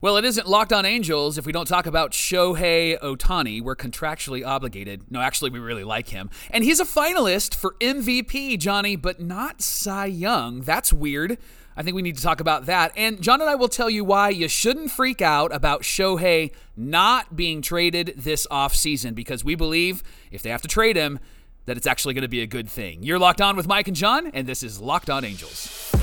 Well, it isn't Locked On Angels if we don't talk about Shohei Ohtani. We're contractually obligated. No, actually, we really like him. And he's a finalist for MVP, Johnny, but not Cy Young. That's weird. I think we need to talk about that. And John and I will tell you why you shouldn't freak out about Shohei not being traded this offseason because we believe if they have to trade him, that it's actually going to be a good thing. You're locked on with Mike and John, and this is Locked On Angels.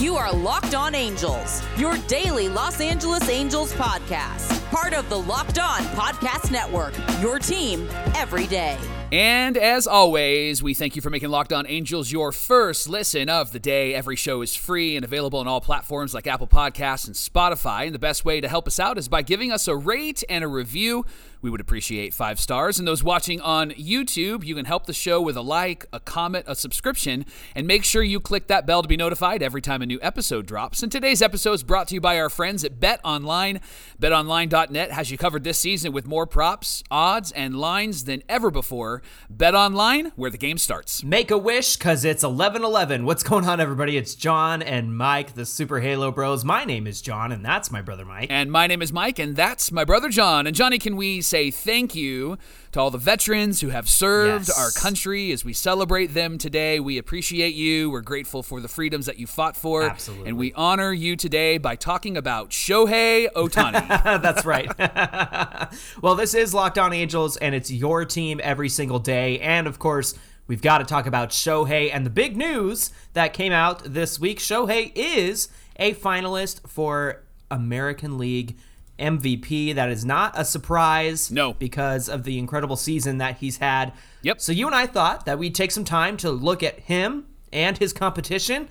You are Locked On Angels, your daily Los Angeles Angels podcast. Part of the Locked On Podcast Network, your team every day. And as always, we thank you for making Locked On Angels your first listen of the day. Every show is free and available on all platforms like Apple Podcasts and Spotify. And the best way to help us out is by giving us a rate and a review. We would appreciate five stars. And those watching on YouTube, you can help the show with a like, a comment, a subscription, and make sure you click that bell to be notified every time a new episode drops. And today's episode is brought to you by our friends at Bet Online. BetOnline.net has you covered this season with more props, odds, and lines than ever before. Bet Online, where the game starts. Make a wish because it's 11 11. What's going on, everybody? It's John and Mike, the Super Halo Bros. My name is John, and that's my brother Mike. And my name is Mike, and that's my brother John. And Johnny, can we say thank you to all the veterans who have served Yes. our country as we celebrate them today? We appreciate you. We're grateful for the freedoms that you fought for. Absolutely. And we honor you today by talking about Shohei Ohtani. That's right. well, this is Locked On Angels, and it's your team every single day. And of course, we've got to talk about Shohei and the big news that came out this week. Shohei is a finalist for American League MVP. That is not a surprise. No. Because of the incredible season that he's had. Yep. So you and I thought that we'd take some time to look at him and his competition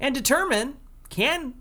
and determine can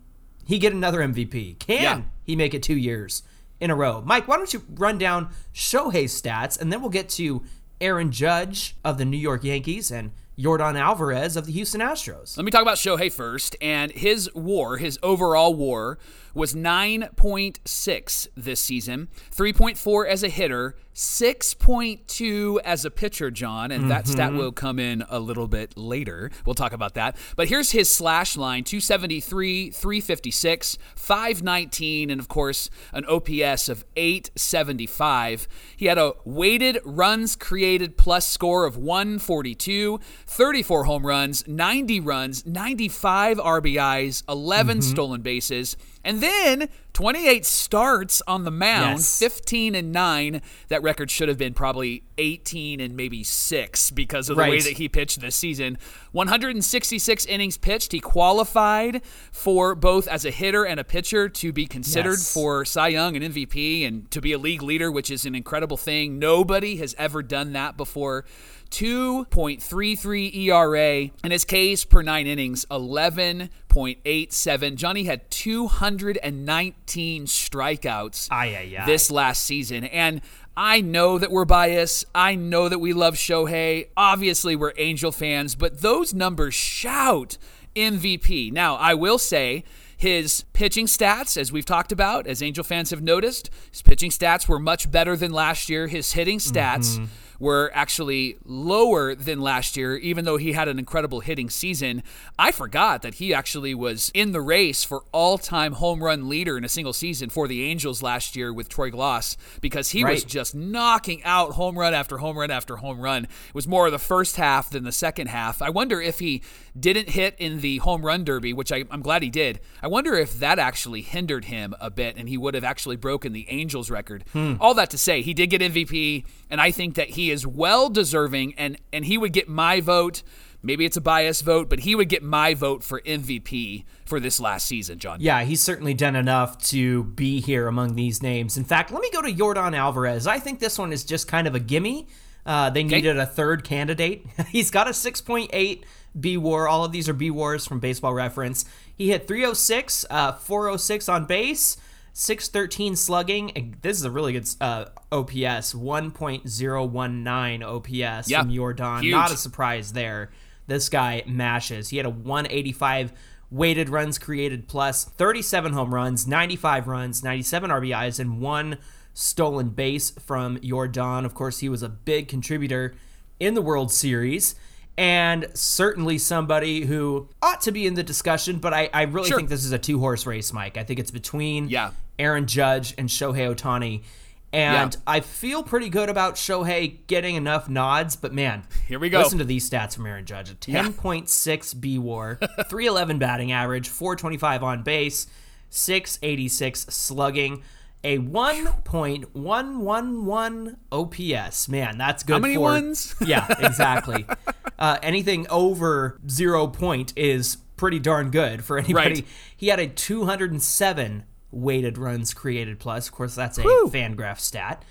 he get another MVP? Can Yeah. he make it two years in a row? Mike, why don't you run down Shohei's stats and then we'll get to Aaron Judge of the New York Yankees and Yordan Alvarez of the Houston Astros. Let me talk about Shohei first. And his war, his overall war, was 9.6 this season, 3.4 as a hitter, 6.2 as a pitcher, John. And that stat mm-hmm. will come in a little bit later. We'll talk about that. But here's his slash line 273, 356, 519, and of course, an OPS of 875. He had a weighted runs created plus score of 142, 34 home runs, 90 runs, 95 RBIs, 11 mm-hmm. stolen bases, and then 28 starts on the mound, Yes. 15 and 9. That record should have been probably 18 and maybe 6 because of the way that he pitched this season. 166 innings pitched. He qualified for both as a hitter and a pitcher to be considered Yes. for Cy Young and MVP and to be a league leader, which is an incredible thing. Nobody has ever done that before. 2.33 ERA. In his case, per nine innings, 11.87. Johnny had 219 strikeouts Ay, ay, ay. this last season. And I know that we're biased. I know that we love Shohei. Obviously, we're Angel fans, but those numbers shout MVP. Now, I will say his pitching stats, as we've talked about, as Angel fans have noticed, his pitching stats were much better than last year. His hitting stats mm-hmm. Were actually lower than last year, even though he had an incredible hitting season. I forgot that he actually was in the race for all time home run leader in a single season for the Angels last year with Troy Glaus because he was just knocking out home run after home run after home run. It was more of the first half than the second half. I wonder if he didn't hit in the home run derby, which I, I'm glad he did. I wonder if that actually hindered him a bit and he would have actually broken the Angels record. All that to say, he did get MVP, and I think that he is well deserving, and, and he would get my vote. Maybe it's a biased vote, but he would get my vote for MVP for this last season, John. Yeah, he's certainly done enough to be here among these names. In fact, let me go to Yordan Alvarez. I think this one is just kind of a gimme. Uh, they needed a third candidate. He's got a 6.8 B WAR. All of these are B WARs from Baseball Reference. He hit 306, uh, 406 on base, 613 slugging. And This is a really good uh, OPS, 1.019 OPS Yeah, from Jordan. huge. Not a surprise there. This guy mashes. He had a 185 weighted runs created plus, 37 home runs, 95 runs, 97 RBIs, and one stolen base from Jordan. Of course, he was a big contributor in the World Series. And certainly somebody who ought to be in the discussion, but I, I really Sure. think this is a two horse race, Mike. I think it's between Yeah. Aaron Judge and Shohei Ohtani. And Yeah. I feel pretty good about Shohei getting enough nods, but man, Here we go. Listen to these stats from Aaron Judge: a 10.6 B WAR, 311 batting average, 425 on base, 686 slugging, a 1.111 OPS. Man, that's good. How many for, ones? Yeah, exactly. uh, anything over zero point is pretty darn good for anybody. Right. He had a 207 weighted runs created plus. Of course, that's a Whew. Fangraph stat.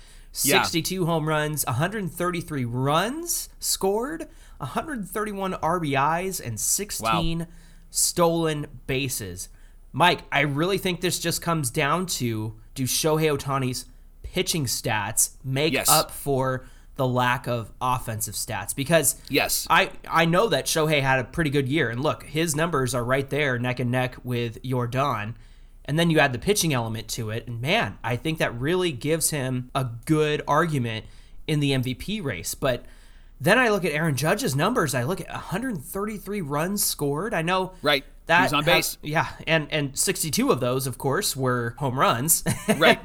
Yeah. 62 home runs, 133 runs scored, 131 RBIs, and 16 stolen bases. Mike, I really think this just comes down to do Shohei Ohtani's pitching stats make Yes. up for the lack of offensive stats? Because Yes. I I know that Shohei had a pretty good year, and look, his numbers are right there, neck and neck with Jordan. And then you add the pitching element to it, and man, I think that really gives him a good argument in the MVP race. But then I look at Aaron Judge's numbers. I look at 133 runs scored. I know Right. That was on base. yeah, and and 62 of those, of course, were home runs. Right.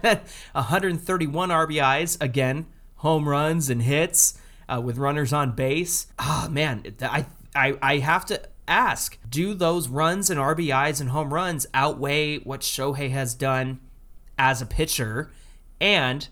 131 RBIs again, home runs and hits uh, with runners on base. Ah, man, I, I I have to ask: Do those runs and RBIs and home runs outweigh what Shohei has done as a pitcher? And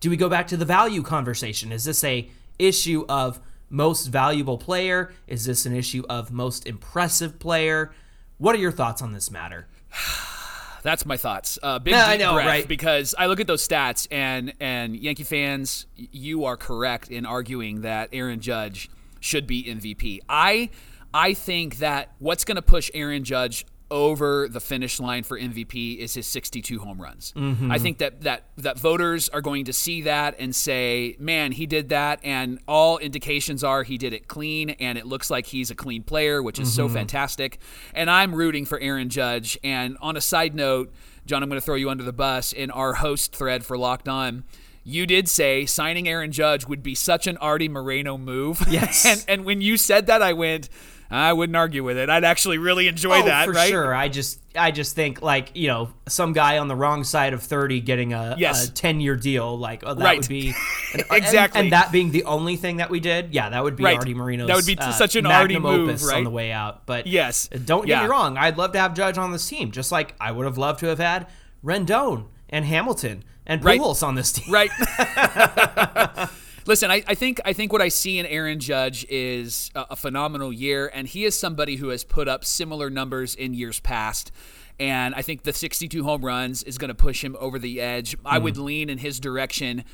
do we go back to the value conversation? Is this a issue of most valuable player? Is this an issue of most impressive player? What are your thoughts on this matter? That's my thoughts. Uh, big deep I know, breath, right? Because I look at those stats, and and Yankee fans, you are correct in arguing that Aaron Judge should be MVP. I I think that what's going to push Aaron Judge over the finish line for MVP is his 62 home runs. Mm-hmm. I think that that that voters are going to see that and say, "Man, he did that," and all indications are he did it clean, and it looks like he's a clean player, which is so fantastic. And I'm rooting for Aaron Judge. And on a side note, John, I'm going to throw you under the bus in our host thread for Locked On. You did say signing Aaron Judge would be such an Arte Moreno move. Yes. and and when you said that, I went, I wouldn't argue with it. I'd actually really enjoy oh, that, for right? sure. I just I just think like you know some guy on the wrong side of 30 getting a, Yes. a 10 year deal like oh that Right. would be and- Exactly. and, and that being the only thing that we did yeah that would be Right. Arte Moreno's That would be uh, such an Arte move, opus right? on the way out but Yes. don't get Yeah. me wrong I'd love to have Judge on this team just like I would have loved to have had Rendon and Hamilton and Right. Pujols on this team Right. Listen, I, I think I think what I see in Aaron Judge is a, a phenomenal year, and he is somebody who has put up similar numbers in years past. And I think the 62 home runs is going to push him over the edge. I would mm. lean in his direction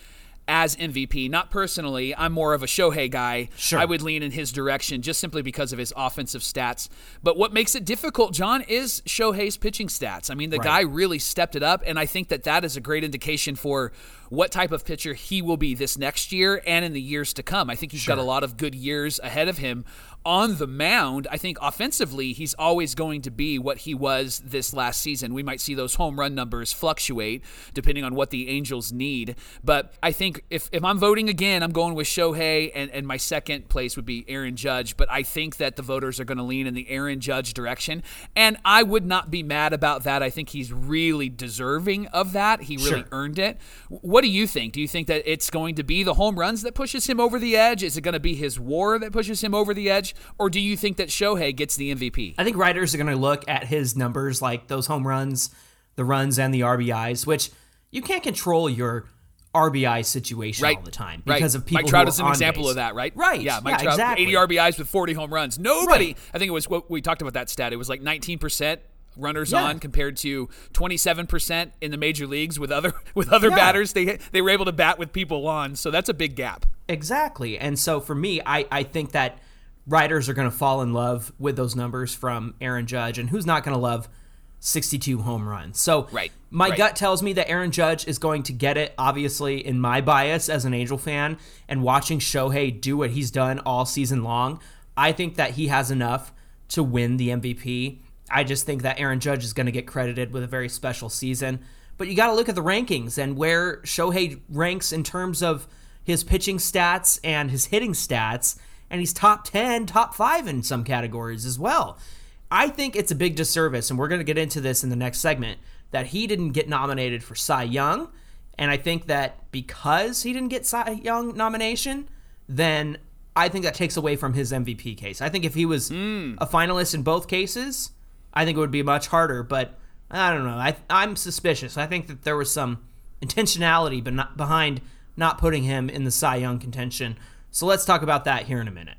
as MVP. Not personally, I'm more of a Shohei guy. Sure. I would lean in his direction just simply because of his offensive stats. But what makes it difficult, John, is Shohei's pitching stats. I mean, the guy really stepped it up, and I think that that is a great indication for what type of pitcher he will be this next year and in the years to come. I think he's got a lot of good years ahead of him on the mound. I think offensively, he's always going to be what he was this last season. We might see those home run numbers fluctuate depending on what the Angels need. But I think if, if I'm voting again, I'm going with Shohei, and, and my second place would be Aaron Judge. But I think that the voters are going to lean in the Aaron Judge direction. And I would not be mad about that. I think he's really deserving of that. He really Sure. earned it. What do you think? Do you think that it's going to be the home runs that pushes him over the edge? Is it going to be his war that pushes him over the edge? Or do you think that Shohei gets the MVP? I think writers are going to look at his numbers, like those home runs, the runs, and the RBIs, which you can't control your RBI situation Right. all the time Right. because of people. Mike Trout is an example base. of that, right? Right. Yeah, Mike yeah, Trout, exactly. 80 RBIs with 40 home runs. Nobody, Right. I think it was what we talked about that stat. It was like 19% runners Yeah. on compared to 27% in the major leagues with other with other Yeah. batters. They they were able to bat with people on. So that's a big gap. Exactly. And so for me, I, I think that writers are going to fall in love with those numbers from Aaron Judge, and who's not going to love 62 home runs? So Right, my right. gut tells me that Aaron Judge is going to get it, obviously, in my bias as an Angel fan, and watching Shohei do what he's done all season long, I think that he has enough to win the MVP. I just think that Aaron Judge is going to get credited with a very special season. But you got to look at the rankings and where Shohei ranks in terms of his pitching stats and his hitting stats. And he's top 10, top 5 in some categories as well. I think it's a big disservice, and we're going to get into this in the next segment, that he didn't get nominated for Cy Young. And I think that because he didn't get Cy Young nomination, then I think that takes away from his MVP case. I think if he was Hmm. a finalist in both cases, I think it would be much harder. But I don't know. I, I'm suspicious. I think that there was some intentionality but not behind not putting him in the Cy Young contention. So let's talk about that here in a minute.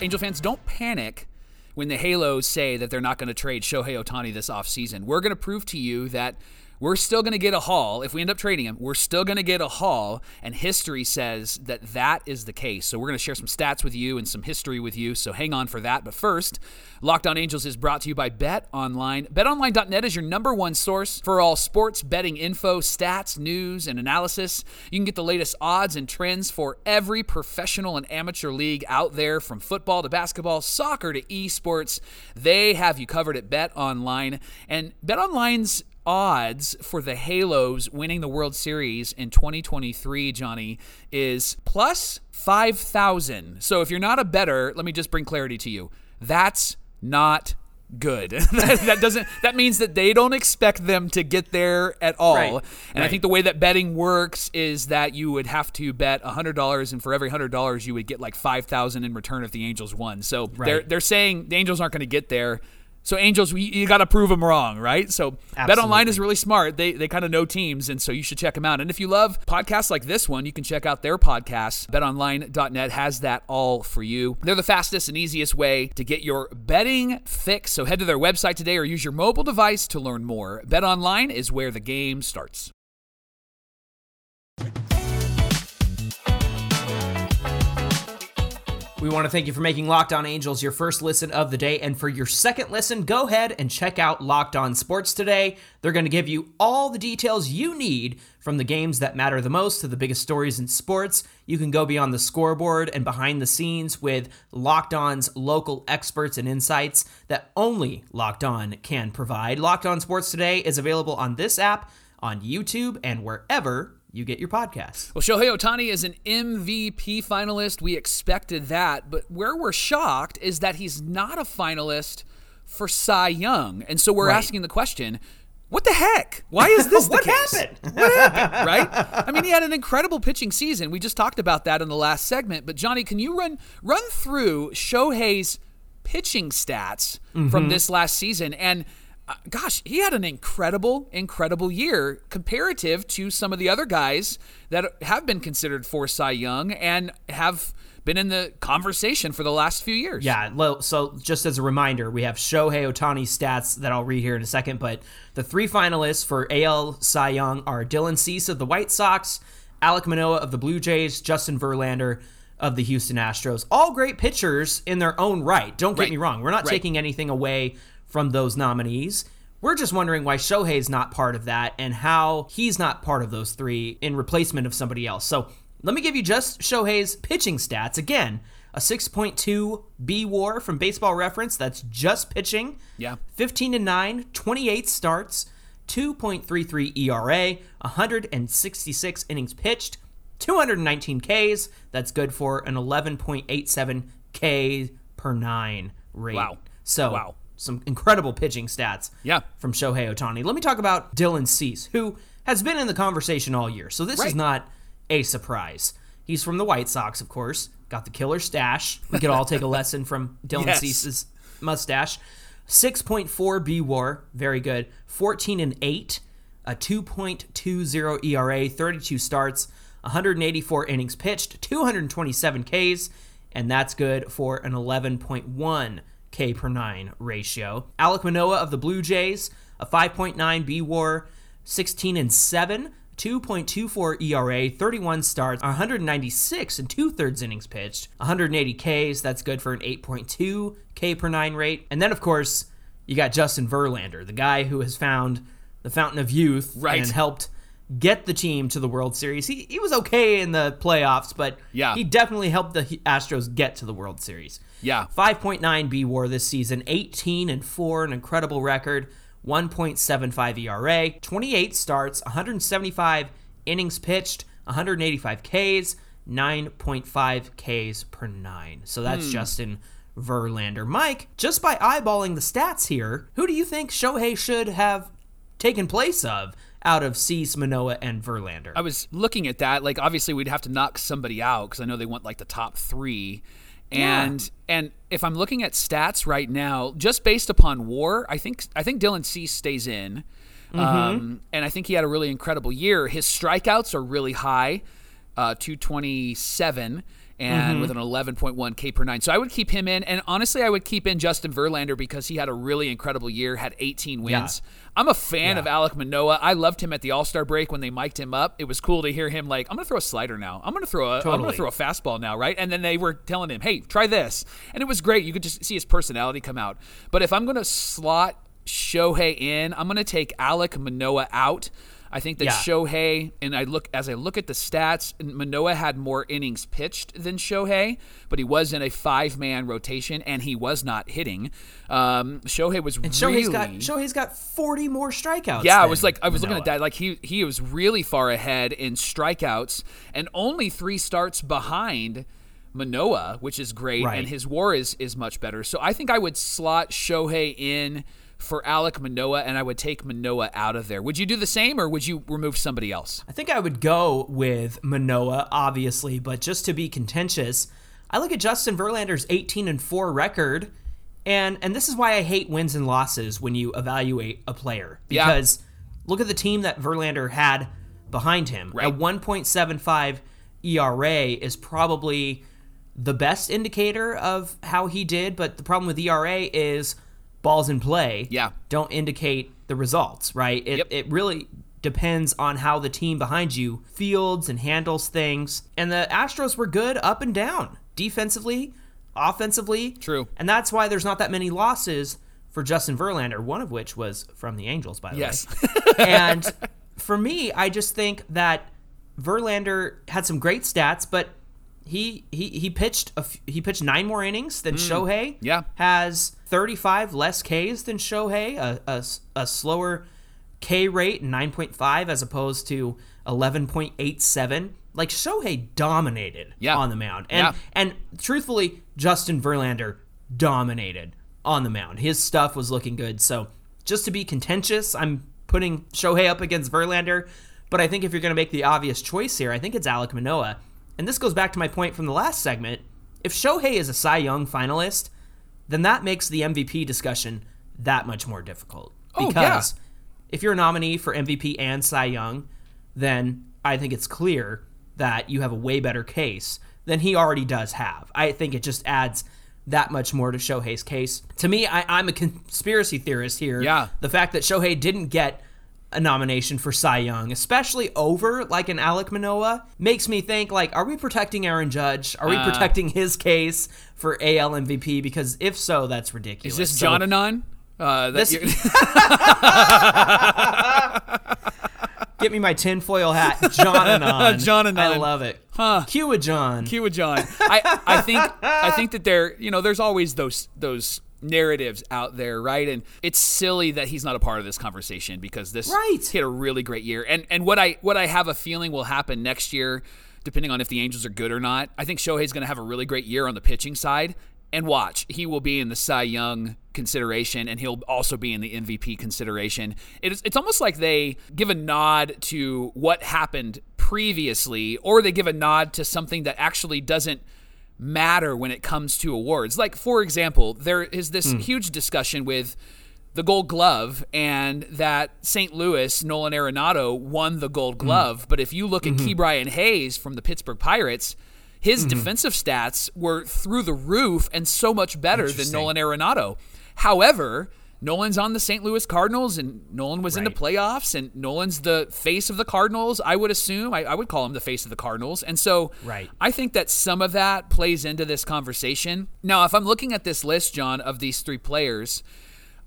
Angel fans, don't panic when the Halos say that they're not going to trade Shohei Ohtani this offseason. We're going to prove to you that we're still going to get a haul. If we end up trading him, we're still going to get a haul. And history says that that is the case. So we're going to share some stats with you and some history with you. So hang on for that. But first, Locked On Angels is brought to you by Bet Online. BetOnline.net is your number one source for all sports betting info, stats, news, and analysis. You can get the latest odds and trends for every professional and amateur league out there, from football to basketball, soccer to esports. They have you covered at Bet Online. And Bet Online's odds for the Halos winning the World Series in 2023, Johnny, is plus 5,000. So if you're not a better, let me just bring clarity to you. That's not good. that, that doesn't that means that they don't expect them to get there at all. Right, And I think the way that betting works is that you would have to bet $100 and for every $100 you would get like 5,000 in return if the Angels won. So they're they're saying the Angels aren't going to get there. So Angels, we, you got to prove them wrong, right? So Bet Online is really smart. They they kind of know teams, and so you should check them out. And if you love podcasts like this one, you can check out their podcast. BetOnline.net has that all for you. They're the fastest and easiest way to get your betting fix. So head to their website today or use your mobile device to learn more. BetOnline is where the game starts. We want to thank you for making Locked On Angels your first listen of the day. And for your second listen, go ahead and check out Locked On Sports today. They're going to give you all the details you need from the games that matter the most to the biggest stories in sports. You can go beyond the scoreboard and behind the scenes with Locked On's local experts and insights that only Locked On can provide. Locked On Sports today is available on this app, on YouTube, and wherever you get your podcast. Well, Shohei Ohtani is an MVP finalist. We expected that. But where we're shocked is that he's not a finalist for Cy Young. And so we're Right. asking the question what the heck? Why is this the What case? happened? What happened, right? I mean, he had an incredible pitching season. We just talked about that in the last segment. But Johnny, can you run run through Shohei's pitching stats Mm-hmm. from this last season? And Uh, gosh, he had an incredible, incredible year comparative to some of the other guys that have been considered for Cy Young and have been in the conversation for the last few years. Yeah, so just as a reminder, we have Shohei Ohtani's stats that I'll read here in a second, but the three finalists for AL Cy Young are Dylan Cease of the White Sox, Alek Manoah of the Blue Jays, Justin Verlander of the Houston Astros. All great pitchers in their own right. Don't get Right. me wrong. We're not Right. taking anything away from those nominees. We're just wondering why Shohei's not part of that and how he's not part of those three in replacement of somebody else. So let me give you just Shohei's pitching stats. Again, a 6.2 B war from baseball reference. That's just pitching. Yeah. 15 to 9, 28 starts, 2.33 ERA, 166 innings pitched, 219 Ks. That's good for an 11.87 K per nine rate. Wow. So, Wow. Some incredible pitching stats Yeah. from Shohei Ohtani. Let me talk about Dylan Cease, who has been in the conversation all year. So this is not a surprise. He's from the White Sox, of course. Got the killer stash. We could all take a lesson from Dylan Yes. Cease's mustache. 6.4 B WAR, very good. 14 and 8, a 2.20 ERA, 32 starts, 184 innings pitched, 227 Ks, and that's good for an 11.1 K per 9 ratio. Alek Manoah of the Blue Jays, a 5.9 B WAR, 16 and 7, 2.24 ERA, 31 starts, 196 and two thirds innings pitched, 180 Ks. That's good for an 8.2 K per nine rate. And then, of course, you got Justin Verlander, the guy who has found the fountain of youth Right. and helped get the team to the World Series. He, he was okay in the playoffs, but Yeah. he definitely helped the Astros get to the World Series. Yeah. 5.9 B WAR this season, 18 and 4, an incredible record. 1.75 ERA, 28 starts, 175 innings pitched, 185 Ks, 9.5 Ks per nine. So that's hmm. Justin Verlander. Mike, just by eyeballing the stats here, who do you think Shohei should have taken place of out of Cease, Manoah, and Verlander? I was looking at that. Like, obviously, we'd have to knock somebody out because I know they want like the top three. And and if I'm looking at stats right now, just based upon WAR, I think I think Dylan Cease stays in, um, and I think he had a really incredible year. His strikeouts are really high, uh, 227, and mm-hmm. with an 11.1 K per nine. So I would keep him in, and honestly, I would keep in Justin Verlander because he had a really incredible year, had 18 wins. I'm a fan of Alek Manoah. I loved him at the All Star break when they mic'd him up. It was cool to hear him like, "I'm going to throw a slider now. I'm going to throw a, am gonna throw a fastball now, right?" And then they were telling him, "Hey, try this," and it was great. You could just see his personality come out. But if I'm going to slot Shohei in, I'm going to take Alek Manoah out. I think that Yeah. Shohei, and I look as I look at the stats, Manoah had more innings pitched than Shohei, but he was in a five-man rotation and he was not hitting. Um, Shohei was and really Shohei's got Shohei's got 40 more strikeouts. yeah, I was like, I was looking at that. Like he he was really far ahead in strikeouts and only three starts behind Manoah, which is great, Right. and his WAR is is much better. So I think I would slot Shohei in for Alek Manoah, and I would take Manoah out of there. Would you do the same, or would you remove somebody else? I think I would go with Manoah, obviously, but just to be contentious, I look at Justin Verlander's 18 and 4 record, and and this is why I hate wins and losses when you evaluate a player Yeah. because look at the team that Verlander had behind him. Right. A 1.75 ERA is probably the best indicator of how he did, but the problem with ERA is balls in play Yeah. don't indicate the results, right? It, Yep. it really depends on how the team behind you fields and handles things. And the Astros were good up and down, defensively, offensively. True. And that's why there's not that many losses for Justin Verlander, one of which was from the Angels, by the Yes. way. and for me, I just think that Verlander had some great stats, but he he he pitched a f- he pitched nine more innings than Shohei. Hmm. Yeah. has 35 less Ks than Shohei, A a slower K rate, 9.5 as opposed to 11.87. Like Shohei dominated Yeah. on the mound, and Yeah. and truthfully, Justin Verlander dominated on the mound. His stuff was looking good. So just to be contentious, I'm putting Shohei up against Verlander. But I think if you're going to make the obvious choice here, I think it's Alek Manoah. And this goes back to my point from the last segment. If Shohei is a Cy Young finalist, then that makes the MVP discussion that much more difficult. Oh, Because if you're a nominee for MVP and Cy Young, then I think it's clear that you have a way better case than he already does have. I think it just adds that much more to Shohei's case. To me, I, I'm a conspiracy theorist here. Yeah. The fact that Shohei didn't get a nomination for Cy Young, especially over like an Alek Manoah, makes me think like, are we protecting Aaron Judge? Are we Uh. protecting his case for AL MVP? Because if so, that's ridiculous. Is this So- John Anon? Uh, This- Get me my tinfoil hat, John Anon. John Anon. I love it. Huh. Cue a John. Cue with John. I, I think I think that there you know there's always those those narratives out there, right? And it's silly that he's not a part of this conversation because this Right. he had a really great year. And and what I what I have a feeling will happen next year, depending on if the Angels are good or not. I think Shohei's going to have a really great year on the pitching side. And watch, he will be in the Cy Young consideration, and he'll also be in the MVP consideration. It is, it's almost like they give a nod to what happened previously, or they give a nod to something that actually doesn't matter when it comes to awards. Like, for example, there is this hmm. huge discussion with the Gold Glove and that St. Louis Nolan Arenado won the Gold hmm. Glove. But if you look at mm-hmm. Ke'Bryan Hayes from the Pittsburgh Pirates, his mm-hmm. defensive stats were through the roof and so much better than Nolan Arenado. However, Nolan's on the St. Louis Cardinals, and Nolan was in the playoffs, and Nolan's the face of the Cardinals. I would assume I, I would call him the face of the Cardinals, and so Right. I think that some of that plays into this conversation. Now, if I'm looking at this list, John, of these three players,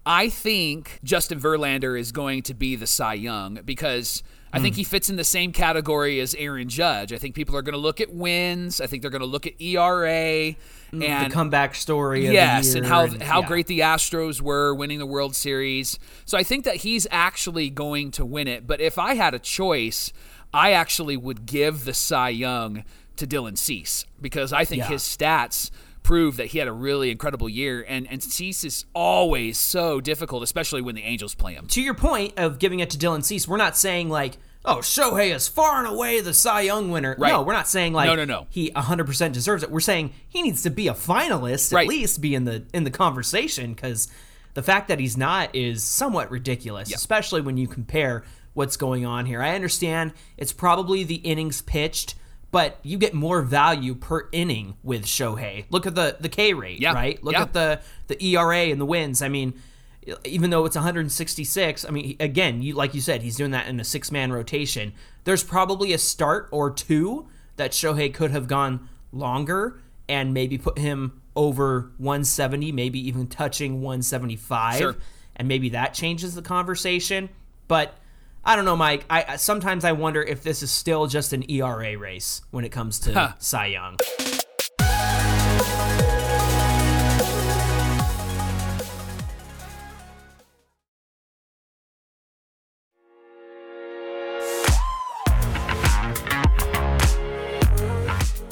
I think Justin Verlander is going to be the Cy Young because I think hmm. he fits in the same category as Aaron Judge. I think people are going to look at wins. I think they're going to look at ERA Mm-hmm. and the comeback story. Yes, and how how yeah. great the Astros were winning the World Series. So I think that he's actually going to win it. But if I had a choice, I actually would give the Cy Young to Dylan Cease because I think Yeah. his stats prove that he had a really incredible year. And and Cease is always so difficult, especially when the Angels play him. to your point of giving it to Dylan Cease, we're not saying like, oh, Shohei is far and away the Cy Young winner. Right. No, we're not saying like No, no, no. he 100% deserves it. We're saying he needs to be a finalist, Right. at least be in the in the conversation because the fact that he's not is somewhat ridiculous, especially when you compare what's going on here. I understand it's probably the innings pitched, but you get more value per inning with Shohei. Look at the the K rate, Yeah. right? Look Yeah. at the the ERA and the wins. I mean, even though it's 166, I mean, again, you like you said, he's doing that in a six man rotation. There's probably a start or two that Shohei could have gone longer and maybe put him over 170, maybe even touching 175, Sure. and maybe that changes the conversation. But I don't know, Mike. I sometimes I wonder if this is still just an ERA race when it comes to Huh. Cy Young.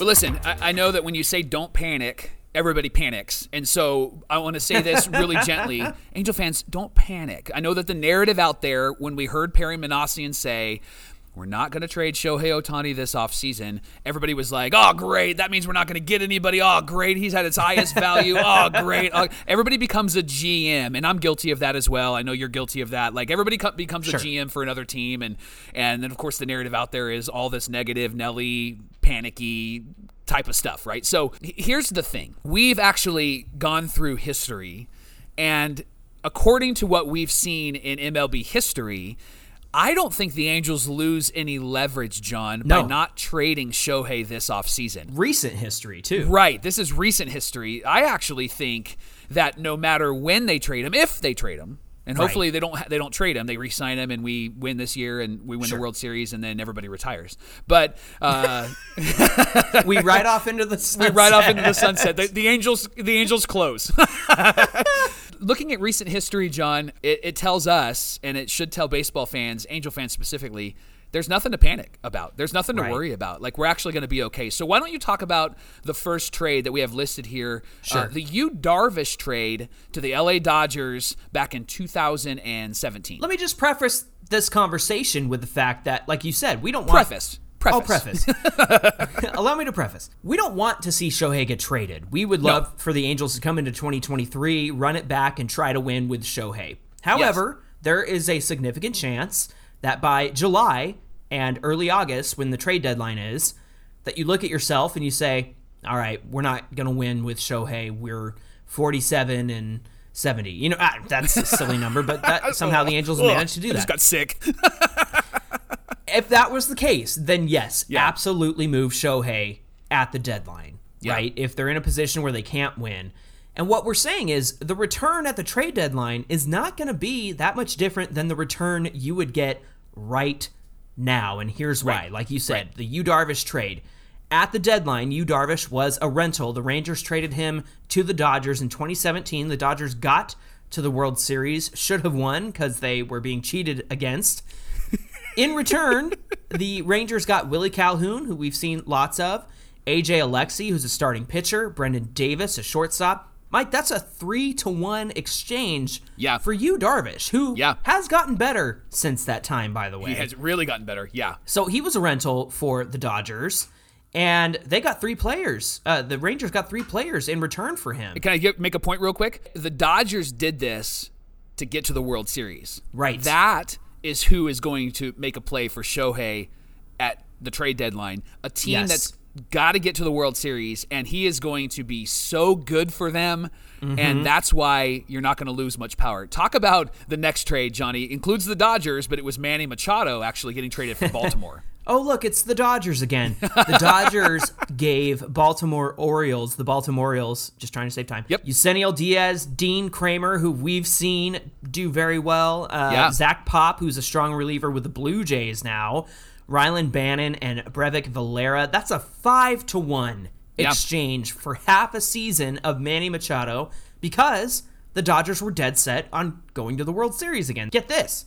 But listen, I, I know that when you say don't panic, everybody panics. And so I want to say this really gently. Angel fans, don't panic. I know that the narrative out there, when we heard Perry Minasian say, we're not going to trade Shohei Ohtani this offseason, everybody was like, oh, great. That means we're not going to get anybody. Oh, great. He's at its highest value. Oh, great. Oh, everybody becomes a GM, and I'm guilty of that as well. I know you're guilty of that. Like, everybody co- becomes Sure. a GM for another team. And, and then, of course, the narrative out there is all this negative, Nelly, panicky type of stuff, right? So here's the thing we've actually gone through history, and according to what we've seen in MLB history, I don't think the Angels lose any leverage, John, No. by not trading Shohei this offseason. Recent history, too. Right. This is recent history. I actually think that no matter when they trade him, if they trade him, and Right. hopefully they don't they don't trade him, they re-sign him, and we win this year, and we win Sure. the World Series, and then everybody retires. But uh, We ride off into the we sunset. right off into the sunset. The, the Angels, the Angels close. Looking at recent history, John, it, it tells us, and it should tell baseball fans, Angel fans specifically, there's nothing to panic about. There's nothing to Right. worry about. Like we're actually going to be okay. So why don't you talk about the first trade that we have listed here? Sure. Uh, the Yu Darvish trade to the LA Dodgers back in 2017. Let me just preface this conversation with the fact that, like you said, we don't want preface. Oh, Preface. preface. Allow me to preface. We don't want to see Shohei get traded. We would love for the Angels to come into 2023, run it back, and try to win with Shohei. However, there is a significant chance that by July and early August, when the trade deadline is, that you look at yourself and you say, all right, we're not going to win with Shohei. We're 47 and 70. You know, ah, that's a silly number, but that, somehow the Angels managed to do I that just got sick. if that was the case, then yes, Yeah. absolutely move Shohei at the deadline, Yeah. right? If they're in a position where they can't win. And what we're saying is the return at the trade deadline is not going to be that much different than the return you would get right now. And here's why. Right. Like you said, the Yu Darvish trade. At the deadline, Yu Darvish was a rental. The Rangers traded him to the Dodgers in 2017. The Dodgers got to the World Series, should have won because they were being cheated against. In return, the Rangers got Willie Calhoun, who we've seen lots of, AJ Alexy, who's a starting pitcher, Brendon Davis, a shortstop. Mike, that's a three to one exchange Yeah. for Yu Darvish, who Yeah. has gotten better since that time, by the way. he has really gotten better. Yeah. So he was a rental for the Dodgers, and they got three players. Uh, the Rangers got three players in return for him. Can I get, make a point real quick? The Dodgers did this to get to the World Series. Right. That is who is going to make a play for Shohei at the trade deadline. A team Yes. that's got to get to the World Series, and he is going to be so good for them. Mm-hmm. And that's why you're not going to lose much power. Talk about the next trade, Johnny. Includes the Dodgers, but it was Manny Machado actually getting traded from Baltimore. Oh, look, it's the Dodgers again. The Dodgers gave Baltimore Orioles, the Baltimore Orioles, just trying to save time. Yep. Yusniel Diaz, Dean Kremer, who we've seen do very well. Uh, Yeah. Zach Pop, who's a strong reliever with the Blue Jays now. Rylan Bannon and Breyvic Valera. That's a five to one Yeah. exchange for half a season of Manny Machado because the Dodgers were dead set on going to the World Series again. Get this.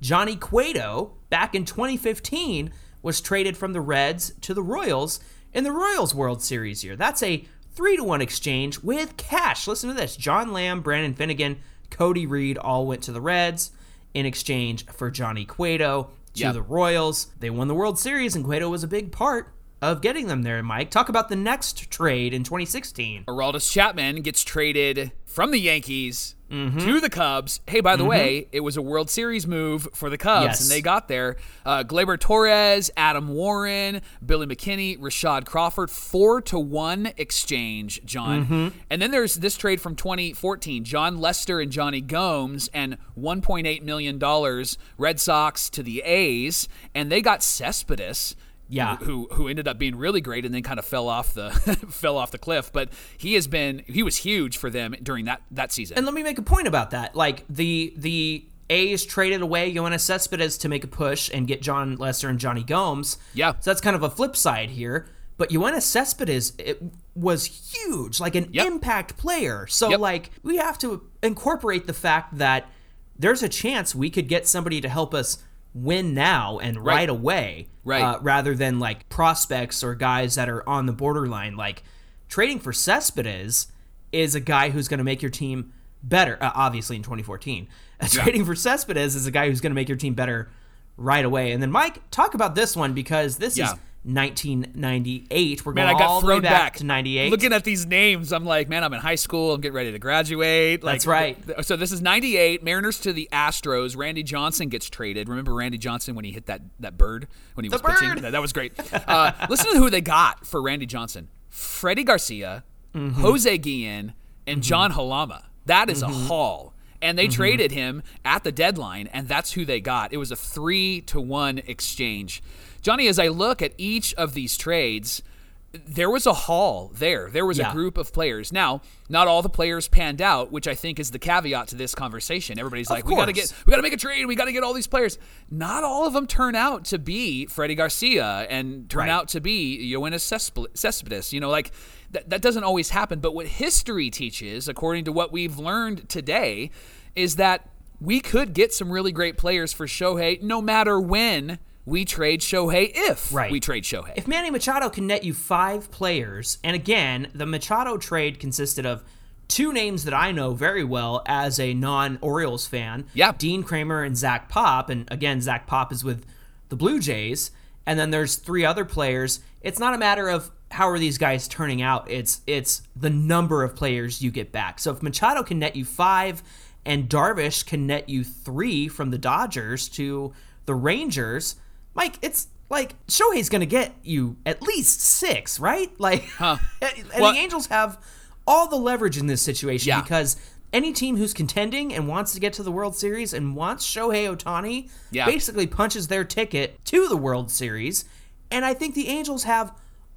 Johnny Cueto, back in 2015, was traded from the Reds to the Royals in the Royals World Series year. That's a three to one exchange with cash. Listen to this John Lamb, Brandon Finnegan, Cody Reed all went to the Reds in exchange for Johnny Cueto to Yeah. the Royals. They won the World Series, and Cueto was a big part of getting them there, Mike. Talk about the next trade in 2016. Aroldis Chapman gets traded from the Yankees Mm-hmm. to the Cubs. Hey, by the way, it was a World Series move for the Cubs, Yes. and they got there. Uh, Gleyber Torres, Adam Warren, Billy McKinney, Rashad Crawford, four to one exchange, John. Mm-hmm. And then there's this trade from 2014: Jon Lester and Jonny Gomes, and 1.8 million dollars Red Sox to the A's, and they got Cespedes Yeah. who who ended up being really great and then kind of fell off the fell off the cliff. But he has been he was huge for them during that that season. And let me make a point about that. Like the the A's traded away Yoenis Cespedes to make a push and get Jon Lester and Jonny Gomes. Yeah. So that's kind of a flip side here. But Yoenis Cespedes it was huge, like an Yep. impact player. So Yep. like we have to incorporate the fact that there's a chance we could get somebody to help us win now and right, Right. away, Right. uh, rather than like prospects or guys that are on the borderline. Like trading for Cespedes is a guy who's going to make your team better. Uh, obviously, in 2014, Uh, trading for Cespedes is a guy who's going to make your team better right away. And then Mike, talk about this one because this Yeah. is 1998. We're man, going I got all the way back, back to 98. Looking at these names, I'm like, man, I'm in high school. I'm getting ready to graduate. Like, That's right. th- So this is 98. Mariners to the Astros. Randy Johnson gets traded. Remember Randy Johnson when he hit that that bird when he was The pitching? That, that was great. Uh, listen to who they got for Randy Johnson: Freddie Garcia, Mm-hmm. Jose Guillen, and John Halama. That is a haul. And they traded him at the deadline, and that's who they got. It was a three to one exchange. Johnny, as I look at each of these trades, there was a haul there. There was Yeah. a group of players. Now, not all the players panned out, which I think is the caveat to this conversation. Everybody's like, we got to get, we got to make a trade. We got to get all these players. Not all of them turn out to be Freddie Garcia and turn Right. out to be Yoenis Cespedes. You know, like that, that doesn't always happen. But what history teaches, according to what we've learned today, is that we could get some really great players for Shohei, no matter when we trade Shohei. If Right. we trade Shohei, If Manny Machado can net you five players, and again, the Machado trade consisted of two names that I know very well as a non Orioles fan. Yeah. Dean Kremer and Zach Pop. And again, Zach Pop is with the Blue Jays. And then there's three other players. It's not a matter of how are these guys turning out. It's it's the number of players you get back. So if Machado can net you five and Darvish can net you three from the Dodgers to the Rangers, Mike, it's like Shohei's going to get you at least six, right? Like, and, and Well- the Angels have all the leverage in this situation Yeah. because any team who's contending and wants to get to the World Series and wants Shohei Ohtani Yeah. basically punches their ticket to the World Series. And I think the Angels have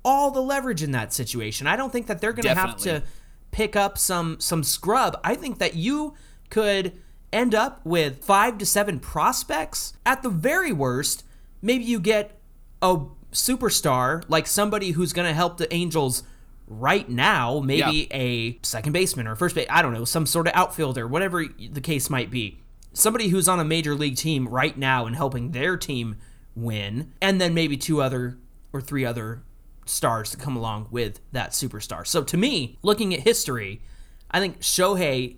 all the leverage in that situation. I don't think that they're going to have to pick up some some scrub. I think that you could end up with 5 to 7 prospects at the very worst. Maybe you get a superstar like somebody who's going to help the Angels right now, maybe a second baseman or first base, I don't know, some sort of outfielder, whatever the case might be. Somebody who's on a major league team right now and helping their team win, and then maybe two other or three other stars to come along with that superstar. So to me, looking at history, I think Shohei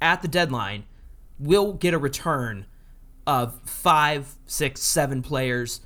at the deadline will get a return of five, six, seven players,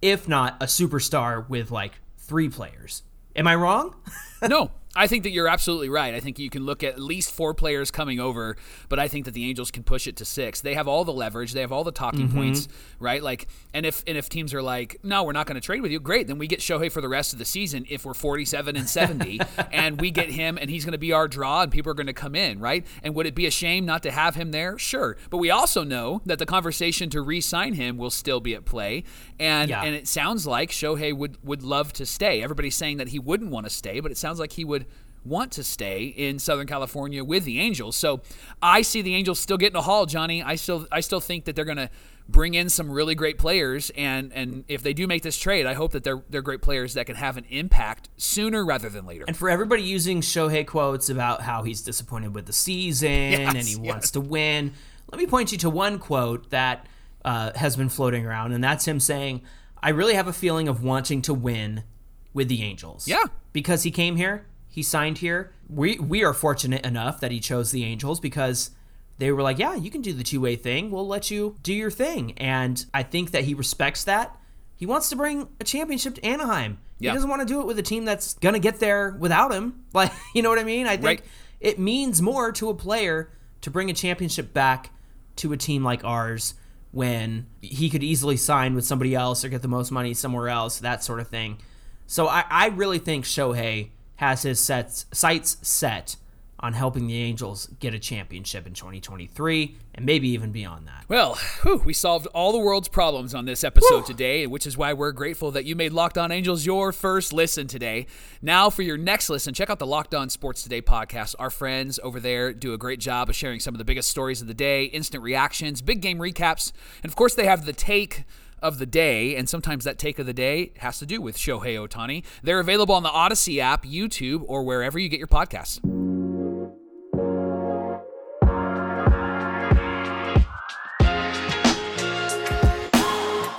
if not a superstar with like three players. Am I wrong? no, I think that you're absolutely right. I think you can look at at least four players coming over, but I think that the Angels can push it to six. They have all the leverage, they have all the talking mm-hmm. points, right? Like, and if and if teams are like, no, we're not going to trade with you, great. Then we get Shohei for the rest of the season. If we're 47 and 70, and we get him, and he's going to be our draw, and people are going to come in, right? And would it be a shame not to have him there? Sure, but we also know that the conversation to re-sign him will still be at play, and yeah. and it sounds like Shohei would would love to stay. Everybody's saying that he wouldn't want to stay, but it sounds like he would want to stay in Southern California with the Angels. So I see the Angels still getting a haul, Johnny. I still I still think that they're going to bring in some really great players and and if they do make this trade, I hope that they're they're great players that can have an impact sooner rather than later. And for everybody using Shohei quotes about how he's disappointed with the season yes, and he yes. wants to win, let me point you to one quote that uh, has been floating around, and that's him saying, "I really have a feeling of wanting to win with the Angels." Yeah, because he came here he signed here. We we are fortunate enough that he chose the Angels because they were like, "Yeah, you can do the two-way thing. We'll let you do your thing." And I think that he respects that. He wants to bring a championship to Anaheim. Yeah. He doesn't want to do it with a team that's going to get there without him. Like, you know what I mean? I think right. it means more to a player to bring a championship back to a team like ours when he could easily sign with somebody else or get the most money somewhere else, that sort of thing. So I, I really think Shohei has his sets, sights set on helping the Angels get a championship in 2023 and maybe even beyond that. Well, whew, we solved all the world's problems on this episode whew. today, which is why we're grateful that you made Locked On Angels your first listen today. Now, for your next listen, check out the Locked On Sports Today podcast. Our friends over there do a great job of sharing some of the biggest stories of the day, instant reactions, big game recaps, and of course, they have the take of the day, and sometimes that take of the day has to do with Shohei Ohtani. They're available on the Odyssey app, YouTube, or wherever you get your podcasts.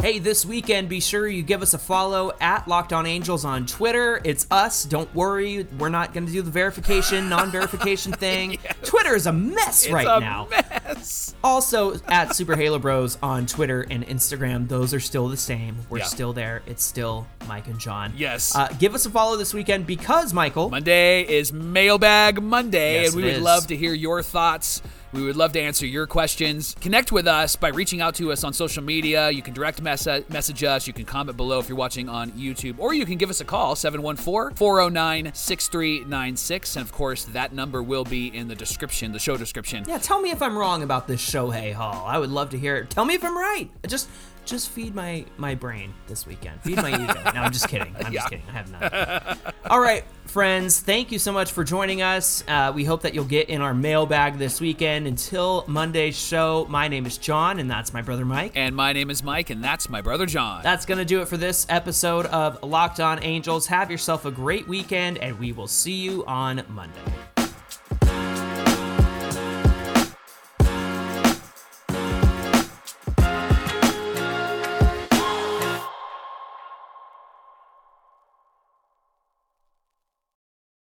Hey, this weekend, be sure you give us a follow at Locked On Angels on Twitter. It's us. Don't worry, we're not going to do the verification, non-verification thing. yes. Twitter is a mess it's right a now. Mess. Also, at Super Halo Bros on Twitter and Instagram, those are still the same. We're yeah. still there. It's still Mike and John. Yes. Uh, give us a follow this weekend because Michael. Monday is Mailbag Monday, yes, and we would is. love to hear your thoughts we would love to answer your questions. Connect with us by reaching out to us on social media. You can direct mess- message us. You can comment below if you're watching on YouTube, or you can give us a call 714 409 6396. And of course, that number will be in the description, the show description. Yeah, tell me if I'm wrong about this Shohei Hall. I would love to hear it. Tell me if I'm right. Just just feed my my brain this weekend. Feed my ego. no, I'm just kidding. I'm yeah. just kidding. I have none. All right, friends. Thank you so much for joining us. Uh, we hope that you'll get in our mailbag this weekend. Until Monday's show, my name is John, and that's my brother Mike. And my name is Mike, and that's my brother John. That's gonna do it for this episode of Locked On Angels. Have yourself a great weekend, and we will see you on Monday.